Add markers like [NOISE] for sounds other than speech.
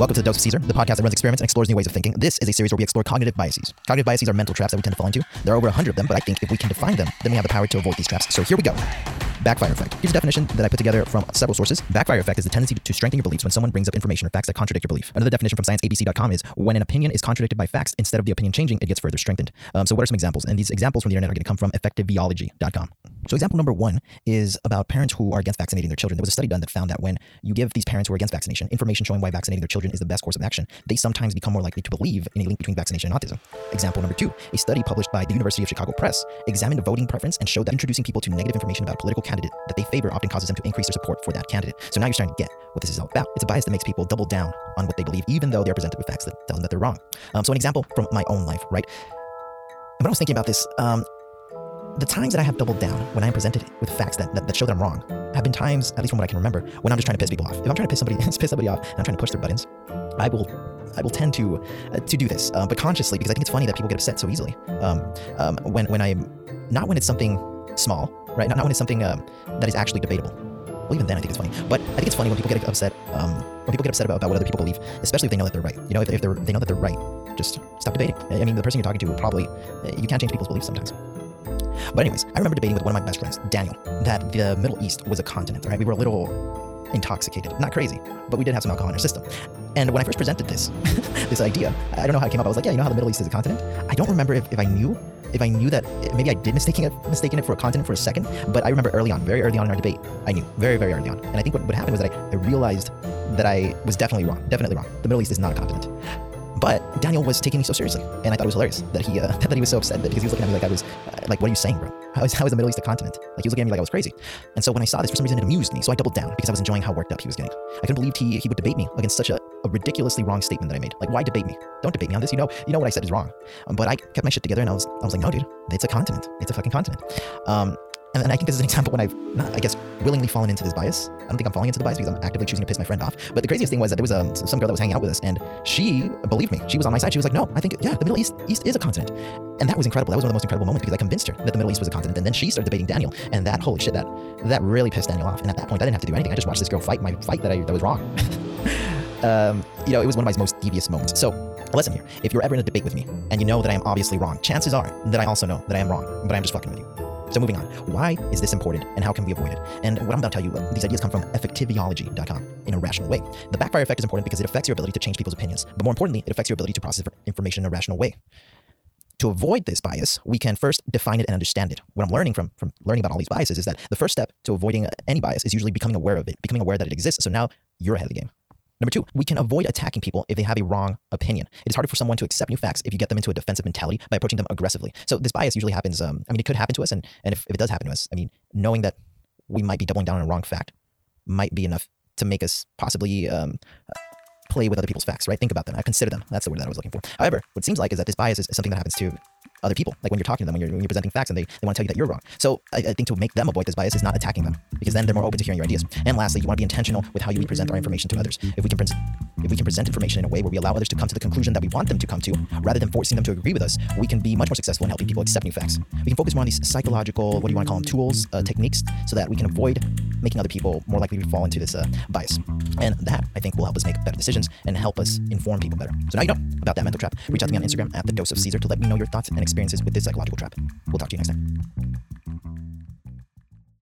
Welcome to the Dose of Caesar, the podcast that runs experiments and explores new ways of thinking. This is a series where we explore cognitive biases. Cognitive biases are mental traps that we tend to fall into. There are over 100 of them, but I think if we can define them, then we have the power to avoid these traps. So here we go. Backfire effect. Here's a definition that I put together from several sources. Backfire effect is the tendency to strengthen your beliefs when someone brings up information or facts that contradict your belief. Another definition from scienceabc.com is when an opinion is contradicted by facts, instead of the opinion changing, it gets further strengthened. Um, so what are some examples? And these examples from the internet are going to come from effectiviology.com. So example number one is about parents who are against vaccinating their children. There was a study done that found that when you give these parents who are against vaccination information showing why vaccinating their children is the best course of action, they sometimes become more likely to believe in a link between vaccination and autism. Example number two, a study published by the University of Chicago Press examined voting preference and showed that introducing people to negative information about a political candidate that they favor often causes them to increase their support for that candidate. So now you're starting to get what this is all about. It's a bias that makes people double down on what they believe, even though they're presented with facts that tell them that they're wrong. Um, so an example from my own life, right? When I was thinking about this, um, the times that I have doubled down when I'm presented with facts that, that, that, show that I'm wrong have been times, at least from what I can remember, when I'm just trying to piss people off. If I'm trying to piss somebody, [LAUGHS] piss somebody off, and I'm trying to push their buttons, I will, I will tend to, uh, to do this, uh, but consciously because I think it's funny that people get upset so easily. Um, um, when when I'm not when it's something small, right? Not, not when it's something um, that is actually debatable. Well, even then, I think it's funny. But I think it's funny when people get upset. Um, when people get upset about, about what other people believe, especially if they know that they're right. You know, if, if they're, they know that they're right, just stop debating. I mean, the person you're talking to probably you can't change people's beliefs sometimes. But anyways, I remember debating with one of my best friends, Daniel, that the Middle East was a continent. Right? We were a little intoxicated, not crazy, but we did have some alcohol in our system. And when I first presented this, [LAUGHS] this idea, I don't know how it came up. I was like, yeah, you know how the Middle East is a continent. I don't remember if, if I knew if I knew that maybe I did mistaking it, mistaken it for a continent for a second, but I remember early on, very early on in our debate, I knew very, very early on. And I think what, what happened was that I, I realized that I was definitely wrong, definitely wrong. The Middle East is not a continent. But Daniel was taking me so seriously, and I thought it was hilarious that he uh, [LAUGHS] that he was so upset because he was looking at me like I was uh, like, "What are you saying, bro? How is, how is the Middle East a continent?" Like he was looking at me like I was crazy. And so when I saw this, for some reason, it amused me. So I doubled down because I was enjoying how worked up he was getting. I couldn't believe he he would debate me against such a, a ridiculously wrong statement that I made. Like, why debate me? Don't debate me on this. You know, you know what I said is wrong. Um, but I kept my shit together, and I was I was like, "No, dude, it's a continent. It's a fucking continent." Um, and, and I think this is an example when I've not, I guess, willingly fallen into this bias. I don't think I'm falling into the bias because I'm actively choosing to piss my friend off. But the craziest thing was that there was um, some girl that was hanging out with us, and she believed me. She was on my side. She was like, "No, I think yeah, the Middle East, East is a continent," and that was incredible. That was one of the most incredible moments because I convinced her that the Middle East was a continent. And then she started debating Daniel, and that holy shit, that that really pissed Daniel off. And at that point, I didn't have to do anything. I just watched this girl fight my fight that I that was wrong. [LAUGHS] um, you know, it was one of my most devious moments. So a lesson here: if you're ever in a debate with me and you know that I am obviously wrong, chances are that I also know that I am wrong, but I'm just fucking with you. So moving on, why is this important and how can we avoid it? And what I'm about to tell you, uh, these ideas come from effectiviology.com in a rational way. The backfire effect is important because it affects your ability to change people's opinions, but more importantly, it affects your ability to process information in a rational way. To avoid this bias, we can first define it and understand it. What I'm learning from, from learning about all these biases is that the first step to avoiding any bias is usually becoming aware of it, becoming aware that it exists. So now you're ahead of the game. Number two, we can avoid attacking people if they have a wrong opinion. It is harder for someone to accept new facts if you get them into a defensive mentality by approaching them aggressively. So this bias usually happens. Um, I mean, it could happen to us, and and if, if it does happen to us, I mean, knowing that we might be doubling down on a wrong fact might be enough to make us possibly um, play with other people's facts. Right? Think about them. I consider them. That's the word that I was looking for. However, what seems like is that this bias is, is something that happens to other people. Like when you're talking to them, when you're, when you're presenting facts and they, they want to tell you that you're wrong. So I, I, think to make them avoid this bias is not attacking them because then they're more open to hearing your ideas. And lastly, you want to be intentional with how you present our information to others. If we can present if we can present information in a way where we allow others to come to the conclusion that we want them to come to, rather than forcing them to agree with us, we can be much more successful in helping people accept new facts. We can focus more on these psychological, what do you want to call them, tools, uh, techniques, so that we can avoid making other people more likely to fall into this uh, bias. And that, I think, will help us make better decisions and help us inform people better. So now you know about that mental trap. Reach out to me on Instagram at the dose of Caesar to let me know your thoughts and experiences with this psychological trap. We'll talk to you next time.